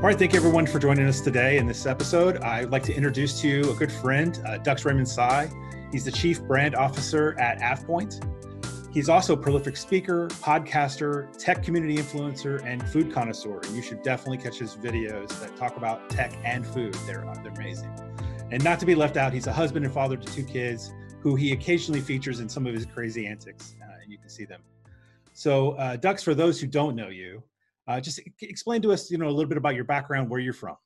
All right, thank you everyone for joining us today in this episode. I'd like to introduce to you a good friend, uh, Dux Raymond Sy. He's the Chief Brand Officer at AvePoint. He's also a prolific speaker, podcaster, tech community influencer, and food connoisseur. And you should definitely catch his videos that talk about tech and food. They're, uh, they're amazing. And not to be left out, he's a husband and father to two kids who he occasionally features in some of his crazy antics, uh, and you can see them. So, uh, Dux, for those who don't know you, uh, just explain to us, you know, a little bit about your background, where you're from.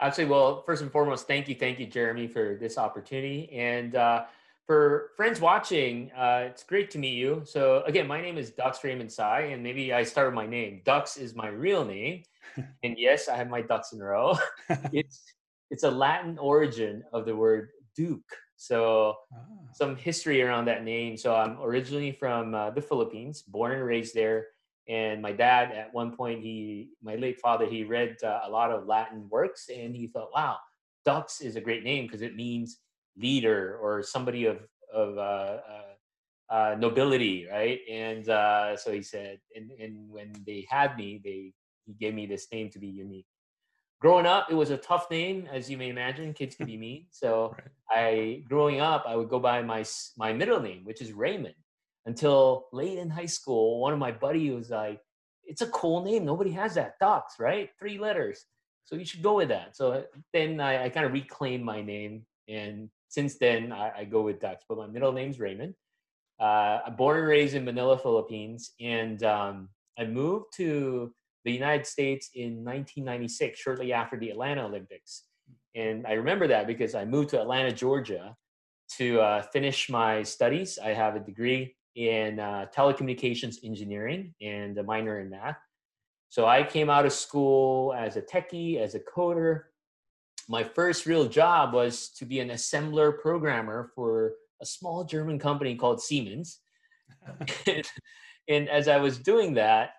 Absolutely. Well, first and foremost, thank you, thank you, Jeremy, for this opportunity. And uh, for friends watching, uh, it's great to meet you. So again, my name is Dux Raymond Sy, and maybe I start with my name. Dux is my real name, and yes, I have my ducks in a row. it's it's a Latin origin of the word Duke. So ah. some history around that name. So I'm originally from uh, the Philippines, born and raised there and my dad at one point he my late father he read uh, a lot of latin works and he thought wow dux is a great name because it means leader or somebody of of uh, uh, uh nobility right? And uh, so he said and, and when they had me they he gave me this name to be unique. Growing up it was a tough name as you may imagine kids can be mean. So right. i growing up i would go by my my middle name which is raymond until late in high school. One of my buddies was like, "It's a cool name. Nobody has that. Dux, right? Three letters. So you should go with that." So uh, then I, I kind of reclaimed my name, and since then I, I, go with Dux. But my middle name's Raymond. Uh, I'm born and raised in Manila, Philippines, and um, I moved to the United States in 1996, shortly after the Atlanta Olympics. And I remember that because I moved to Atlanta, Georgia, to uh, finish my studies. I have a degree in uh, telecommunications engineering and a minor in math. So I came out of school as a techie, as a coder. My first real job was to be an assembler programmer for a small German company called Siemens. and, and as I was doing that,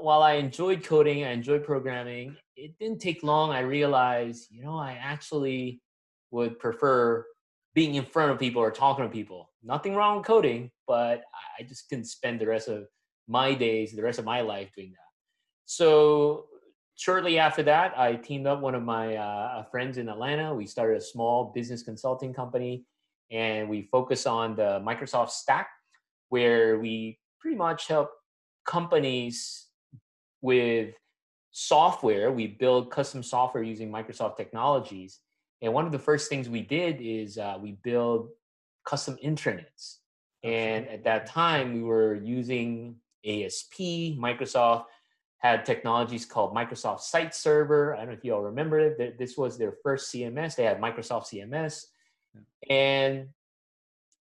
while I enjoyed coding, I enjoyed programming, it didn't take long. I realized, you know, I actually would prefer being in front of people or talking to people. Nothing wrong with coding, but I just can spend the rest of my days, the rest of my life doing that. So shortly after that, I teamed up one of my uh, friends in Atlanta. We started a small business consulting company, and we focus on the Microsoft stack, where we pretty much help companies with software. We build custom software using Microsoft technologies and one of the first things we did is uh, we build custom intranets. And at that time, we were using ASP. Microsoft had technologies called Microsoft Site Server. I don't know if you all remember it. This was their first CMS. They had Microsoft CMS. And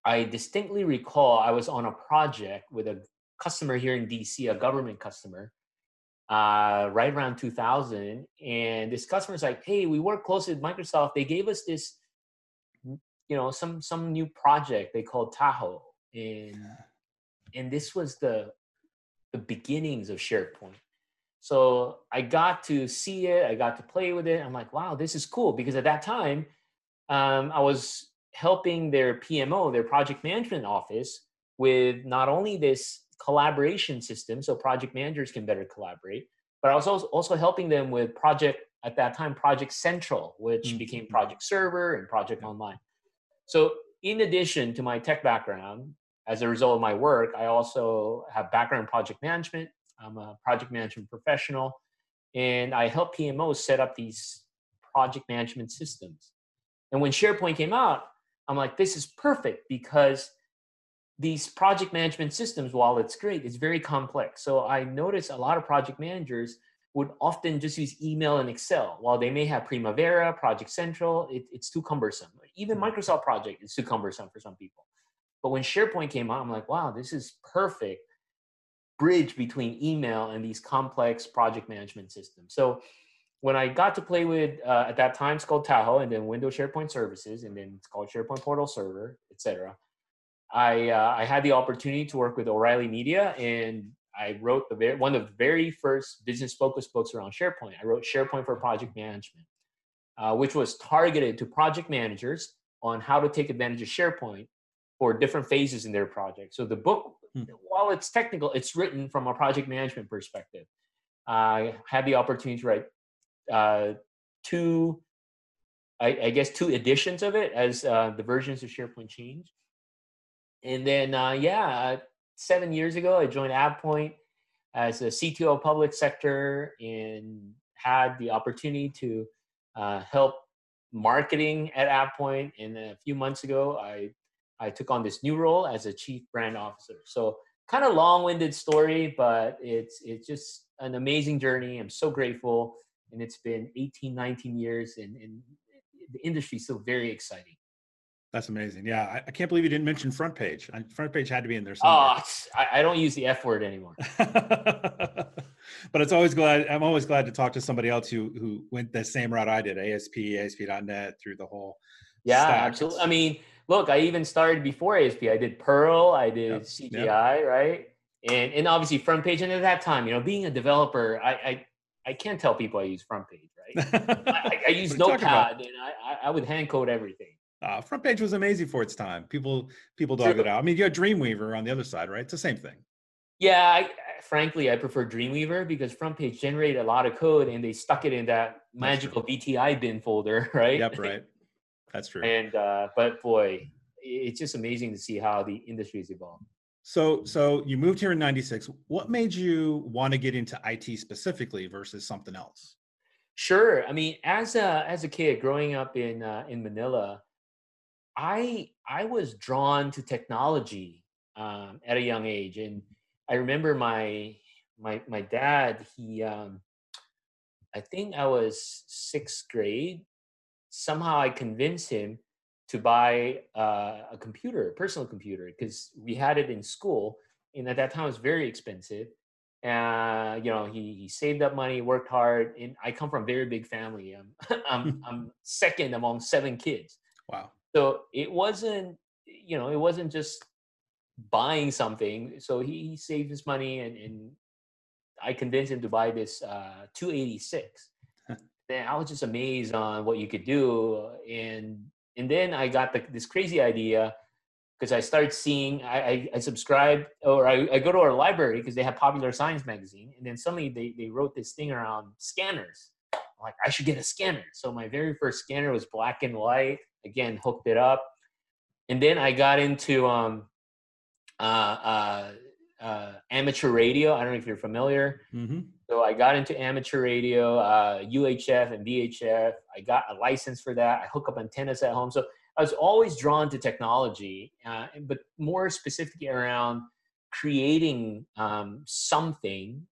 I distinctly recall I was on a project with a customer here in DC, a government customer, uh, right around 2000. And this customer's like, hey, we work closely with Microsoft. They gave us this, you know, some some new project they called Tahoe. And and this was the the beginnings of SharePoint. So I got to see it, I got to play with it. I'm like, wow, this is cool. Because at that time, um, I was helping their PMO, their project management office, with not only this collaboration system so project managers can better collaborate. But I was also, also helping them with project at that time Project Central, which mm-hmm. became Project Server and Project Online. So in addition to my tech background, as a result of my work, I also have background in project management. I'm a project management professional, and I help PMOs set up these project management systems. And when SharePoint came out, I'm like, this is perfect because these project management systems, while it's great, it's very complex. So I notice a lot of project managers would often just use email and Excel. While they may have Primavera, Project Central, it, it's too cumbersome. Even hmm. Microsoft Project is too cumbersome for some people. But when SharePoint came out, I'm like, wow, this is perfect bridge between email and these complex project management systems. So when I got to play with, uh, at that time, it's called Tahoe, and then Windows SharePoint Services, and then it's called SharePoint Portal Server, etc. I uh, I had the opportunity to work with O'Reilly Media, and I wrote the very, one of the very first business focused books around SharePoint. I wrote SharePoint for Project Management, uh, which was targeted to project managers on how to take advantage of SharePoint for different phases in their project. So the book, hmm. while it's technical, it's written from a project management perspective. I had the opportunity to write uh, two, I, I, guess, two editions of it as uh, the versions of SharePoint changed. And then, uh, yeah, seven years ago, I joined AvePoint as a CTO public sector and had the opportunity to uh, help marketing at AvePoint. And then a few months ago, I I took on this new role as a chief brand officer. So kind of long-winded story, but it's it's just an amazing journey. I'm so grateful, and it's been 18, 19 years, and, and the industry is still very exciting. That's amazing. Yeah, I, I, can't believe you didn't mention front page. Front page had to be in there oh, somewhere. Oh, I, I don't use the F word anymore. but it's always glad. I'm always glad to talk to somebody else who who went the same route I did. ASP, ASP.NET through the whole. Yeah, stack. absolutely. I mean, look, I even started before ASP. I did Perl, I did yep. CGI, yep. right? And and obviously front page. And at that time, you know, being a developer, I I, I can't tell people I use front page, right? I, I, use Notepad, and I I would hand code everything. Uh, front page was amazing for its time. People people dug it out. I mean, you had Dreamweaver on the other side, right? It's the same thing. Yeah, I, frankly, I prefer Dreamweaver because front page generated a lot of code and they stuck it in that magical VTI bin folder, right? Yep, right. That's true. and uh, but boy, it's just amazing to see how the industry has evolved. So, so you moved here in '96. What made you want to get into IT specifically versus something else? Sure. I mean, as a as a kid growing up in uh, in Manila, I I was drawn to technology um, at a young age, and I remember my my my dad. He, um, I think I was sixth grade, somehow I convinced him to buy uh, a computer, a personal computer, because we had it in school, and at that time it was very expensive. Uh, you know, he he saved up money, worked hard, and I come from a very big family. I'm I'm, I'm second among seven kids. Wow. So it wasn't, you know, it wasn't just buying something. So he, he saved his money, and, and I convinced him to buy this uh, 286 then I was just amazed on what you could do. And and then I got the, this crazy idea because I started seeing I, I, I subscribed or I, I, go to our library because they have Popular Science magazine, and then suddenly they they wrote this thing around scanners. I'm like I should get a scanner. So my very first scanner was black and white. Again, hooked it up, and then I got into um, uh, uh, uh, amateur radio. I don't know if you're familiar. Mm-hmm. So I got into amateur radio, uh, UHF and VHF. I got a license for that. I hook up antennas at home. So I was always drawn to technology, uh, but more specifically around creating um, something,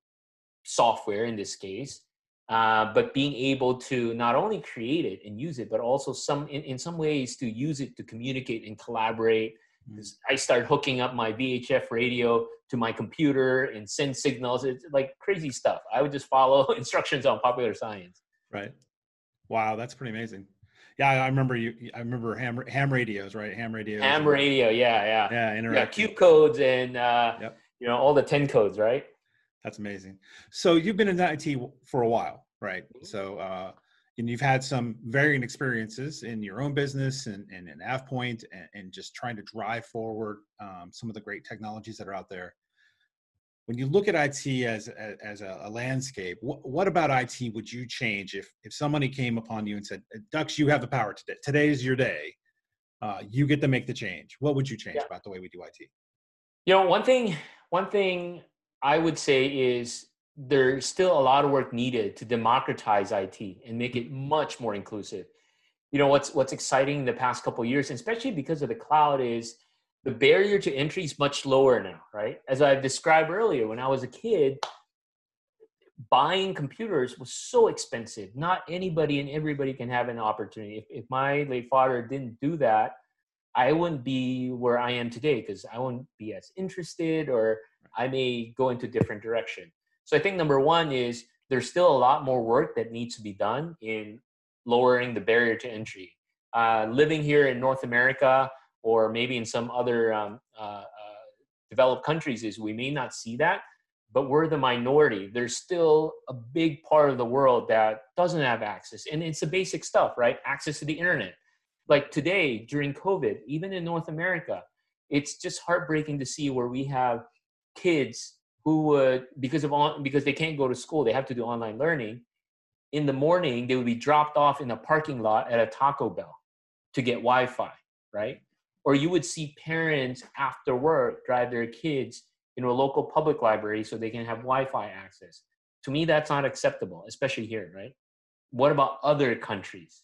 software in this case, uh, but being able to not only create it and use it, but also some in, in some ways to use it to communicate and collaborate because I start hooking up my VHF radio to my computer and send signals. It's like crazy stuff. I would just follow instructions on Popular Science. Right. Wow, that's pretty amazing. Yeah, I remember you. I remember ham ham radios, right? Ham radios. Ham radio, yeah, yeah. Yeah, interactive. Yeah, Q codes and uh, yep. you know all the ten codes, right? That's amazing. So you've been in IT for a while, right? Mm-hmm. So uh, and you've had some varying experiences in your own business and, and in AvePoint and, and just trying to drive forward um, some of the great technologies that are out there. When you look at IT as, as a, a landscape, what, what, about IT would you change if, if somebody came upon you and said, Dux, you have the power today. Today is your day. Uh, you get to make the change. What would you change yeah. about the way we do IT? You know, one thing, one thing I would say is there's still a lot of work needed to democratize IT and make it mm-hmm. much more inclusive. You know what's what's exciting in the past couple years, especially because of the cloud, is the barrier to entry is much lower now, right? As I described earlier, when I was a kid, buying computers was so expensive. Not anybody and everybody can have an opportunity. If, if my late father didn't do that, I wouldn't be where I am today because I wouldn't be as interested or I may go into different direction. So I think number one is there's still a lot more work that needs to be done in lowering the barrier to entry. Uh, living here in North America or maybe in some other um, uh, uh, developed countries is we may not see that, but we're the minority. There's still a big part of the world that doesn't have access, and it's the basic stuff, right? Access to the internet. Like today during COVID, even in North America, it's just heartbreaking to see where we have kids who would because of on because they can't go to school they have to do online learning in the morning they would be dropped off in a parking lot at a Taco Bell to get Wi-Fi, right? Or you would see parents after work drive their kids into a local public library so they can have Wi-Fi access. To me, that's not acceptable, especially here, right? What about other countries?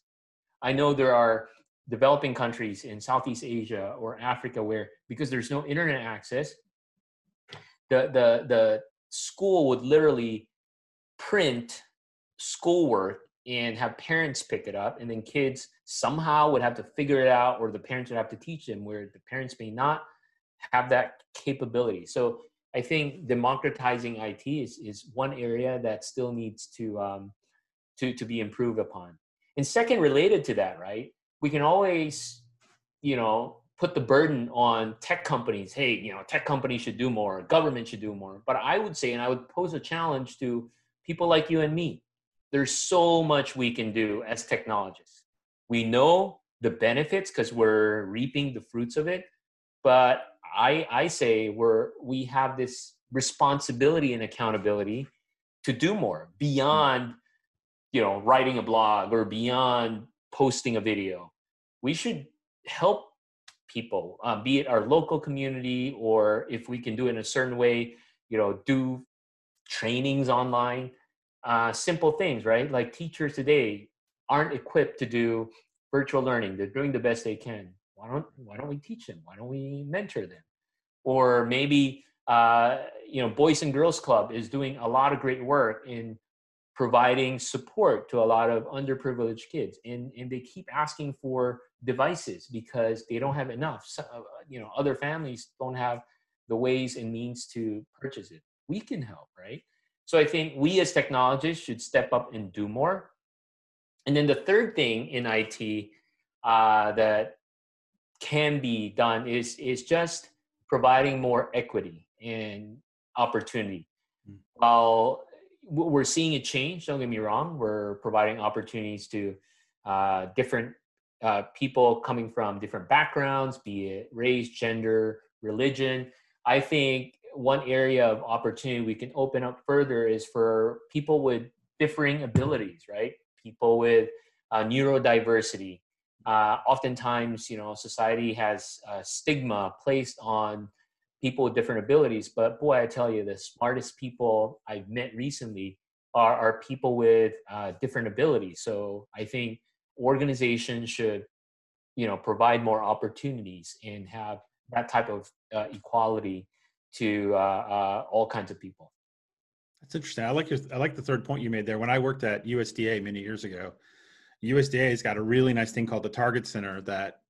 I know there are developing countries in Southeast Asia or Africa where because there's no internet access, the the the school would literally print schoolwork and have parents pick it up and then kids somehow would have to figure it out or the parents would have to teach them where the parents may not have that capability. So i think democratizing it is, is one area that still needs to um, to to be improved upon. And second related to that right we can always you know put the burden on tech companies hey you know tech companies should do more government should do more. But i would say and i would pose a challenge to people like you and me there's so much we can do as technologists. We know the benefits because we're reaping the fruits of it but i i say we're we have this responsibility and accountability to do more beyond you know writing a blog or beyond posting a video. We should help people, uh, be it our local community or if we can do it in a certain way, you know, do trainings online, uh, simple things, right? Like teachers today aren't equipped to do virtual learning. They're doing the best they can. Why don't Why don't we teach them? Why don't we mentor them? Or maybe uh, you know, Boys and Girls Club is doing a lot of great work in providing support to a lot of underprivileged kids. And, and they keep asking for devices because they don't have enough. So, uh, you know other families don't have the ways and means to purchase it. We can help right? So i think we as technologists should step up and do more. And then the third thing in it uh, that can be done is is just providing more equity and opportunity. Mm. while we're seeing a change. Don't get me wrong. We're providing opportunities to uh, different uh, people coming from different backgrounds, be it race, gender, religion. I think one area of opportunity we can open up further is for people with differing abilities, right? People with uh, neurodiversity. Uh, oftentimes, you know, society has stigma placed on people with different abilities. But boy, I tell you, the smartest people I've met recently are, are people with uh, different abilities. So I think organizations should, you know, provide more opportunities and have that type of uh, equality to uh, uh all kinds of people. That's interesting. I like your, I like the third point you made there. When I worked at USDA many years ago, USDA has got a really nice thing called the Target Center that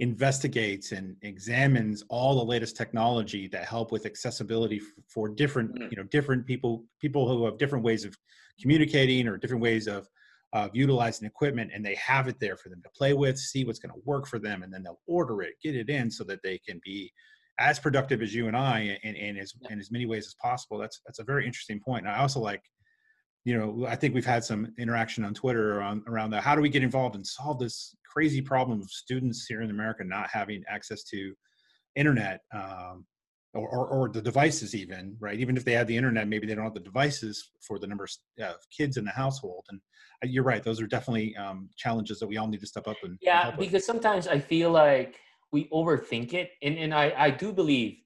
investigates and examines all the latest technology that help with accessibility for different mm. you know different people people who have different ways of communicating or different ways of of utilizing equipment and they have it there for them to play with see what's going to work for them and then they'll order it get it in so that they can be as productive as you and i in, in as in as many ways as possible that's that's a very interesting point and i also like you know i think we've had some interaction on twitter around around that. How do we get involved and solve this crazy problem of students here in America not having access to internet um, or, or, or, the devices even right? Even if they have the internet maybe they don't have the devices for the number of kids in the household. And uh, you're right those are definitely um, challenges that we all need to step up and yeah and because with. sometimes i feel like we overthink it and, and I, I do believe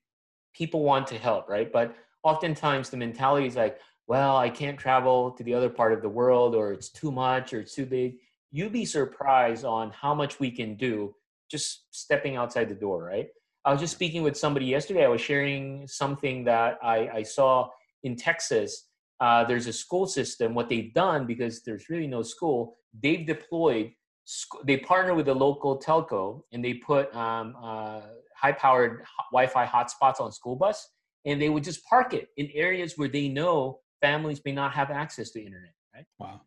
people want to help right? But oftentimes the mentality is like well i can't travel to the other part of the world or it's too much or it's too big you'd be surprised on how much we can do just stepping outside the door, right? I was just speaking with somebody yesterday. I was sharing something that I, I saw in Texas. Uh, there's a school system. What they've done, because there's really no school, they've deployed, they partner with a local telco and they put um, uh, high powered Wi Fi hotspots on school bus and they would just park it in areas where they know families may not have access to internet, right? Wow.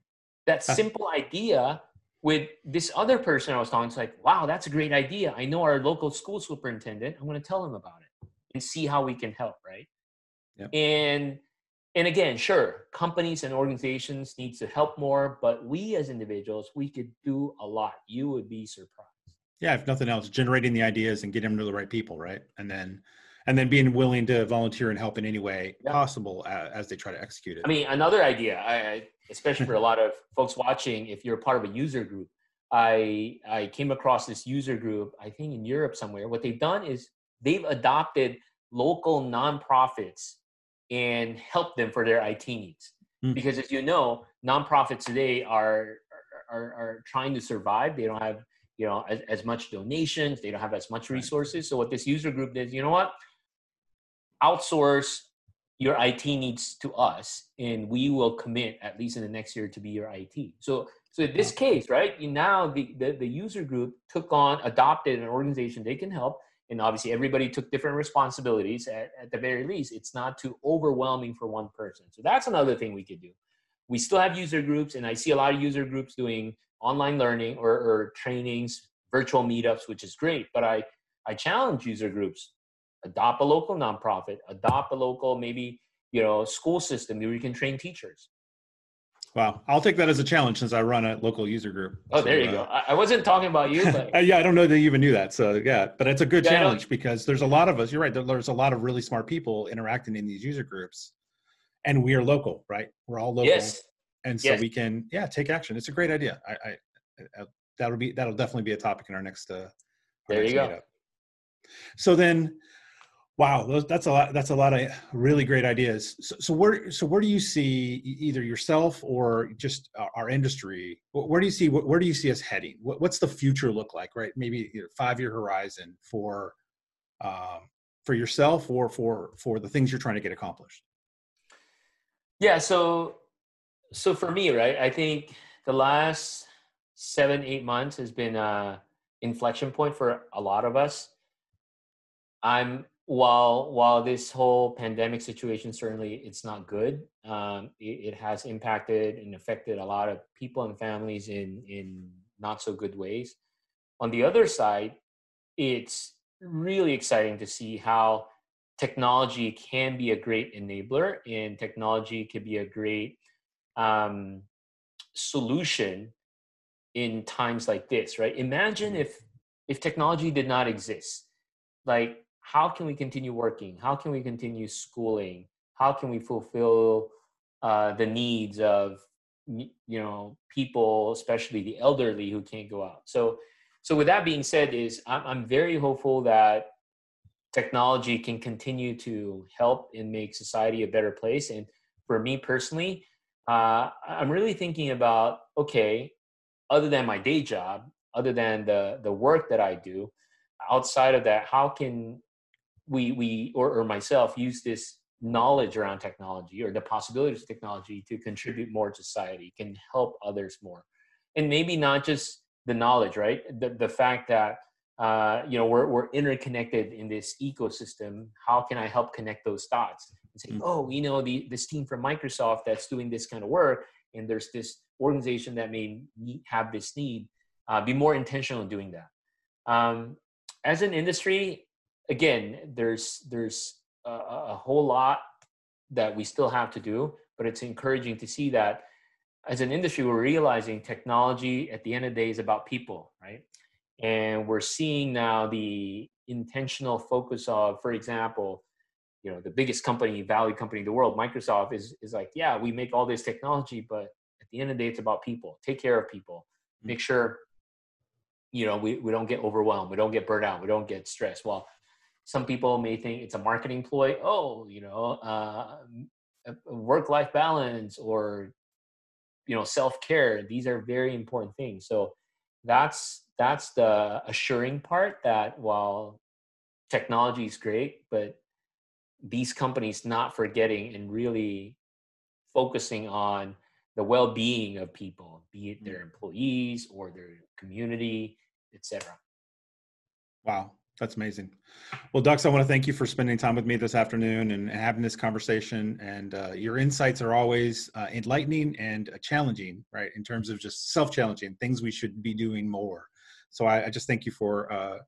That simple idea with this other person I was talking to, like, wow, that's a great idea. I know our local school superintendent. I'm going to tell him about it and see how we can help, right? Yep. And and again, sure, companies and organizations need to help more, but we as individuals, we could do a lot. You would be surprised. Yeah, if nothing else, generating the ideas and getting them to the right people, right? And then and then being willing to volunteer and help in any way yeah. possible as, as, they try to execute it. I mean, another idea, I, especially for a lot of folks watching, if you're part of a user group, I I came across this user group, I think in Europe somewhere. What they've done is they've adopted local nonprofits and helped them for their IT needs. Mm. Because as you know, nonprofits today are, are are trying to survive. They don't have you know as, as much donations. They don't have as much resources. So what this user group did, you know what? Outsource your IT needs to us, and we will commit at least in the next year to be your IT. So so in this case, right, now the, the, the user group took on, adopted an organization they can help, and obviously everybody took different responsibilities. At, at the very least, it's not too overwhelming for one person. So that's another thing we could do. We still have user groups, and I see a lot of user groups doing online learning or, or trainings, virtual meetups, which is great. But I, I challenge user groups: adopt a local nonprofit, adopt a local maybe you know school system where you can train teachers Wow, I'll take that as a challenge since I run a local user group. Oh, so, there you uh, go. I wasn't talking about you, but uh, yeah, I don't know that you even knew that. So yeah, but it's a good yeah, challenge because there's a lot of us. You're right. There's a lot of really smart people interacting in these user groups, and we are local, right? We're all local, yes. and so yes. we can yeah take action. It's a great idea. I, I, I that'll be that'll definitely be a topic in our next. Uh, our there next you go. Meetup. So then, Wow, those, that's a lot. That's a lot of really great ideas. So, so, where so where do you see either yourself or just our industry? Where do you see where do you see us heading? What's the future look like? Right, maybe five year horizon for um, for yourself or for for the things you're trying to get accomplished. Yeah. So so for me, right, I think the last seven eight months has been a inflection point for a lot of us. I'm while while this whole pandemic situation certainly it's not good um, it, it, has impacted and affected a lot of people and families in in not so good ways. On the other side it's really exciting to see how technology can be a great enabler and technology can be a great um, solution in times like this right? Imagine if if technology did not exist. Like how can we continue working? How can we continue schooling? How can we fulfill uh, the needs of you know people, especially the elderly who can't go out? So, so with that being said, is I'm, I'm very hopeful that technology can continue to help and make society a better place. And for me personally, uh, I'm really thinking about okay, other than my day job, other than the the work that I do, outside of that, how can we we or, or myself use this knowledge around technology or the possibilities of technology to contribute more to society can help others more. And maybe not just the knowledge right? The, the fact that uh, you know we're, we're interconnected in this ecosystem. How can i help connect those dots and say mm-hmm. oh you know the, this team from microsoft that's doing this kind of work and there's this organization that may need, have this need uh, be more intentional in doing that. Um, as an industry again, there's there's a, a whole lot that we still have to do, but it's encouraging to see that as an industry, we're realizing technology at the end of the day is about people, right? And we're seeing now the intentional focus of, for example, you know, the biggest company, value company in the world, Microsoft, is is like, yeah, we make all this technology, but at the end of the day, it's about people. Take care of people. Mm. Make sure, you know, we, we don't get overwhelmed, we don't get burnt out, we don't get stressed. Well, some people may think it's a marketing ploy. Oh, you know, uh, work-life balance or you know self-care. These are very important things. So that's that's the assuring part that while technology is great, but these companies not forgetting and really focusing on the well-being of people, be it their mm. employees or their community, etc. Wow, that's amazing. Well, Dux, I want to thank you for spending time with me this afternoon and having this conversation. And uh, your insights are always uh, enlightening and uh, challenging, right? In terms of just self-challenging things we should be doing more. So I, I just thank you for, uh,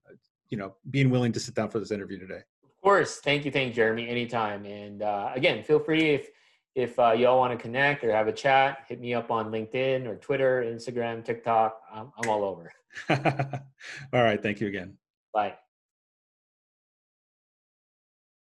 you know, being willing to sit down for this interview today. Of course, thank you, thank you, Jeremy. Anytime. And uh, again, feel free if if uh, y'all want to connect or have a chat, hit me up on LinkedIn or Twitter, Instagram, TikTok. I'm, I'm all over. all right. Thank you again. Bye.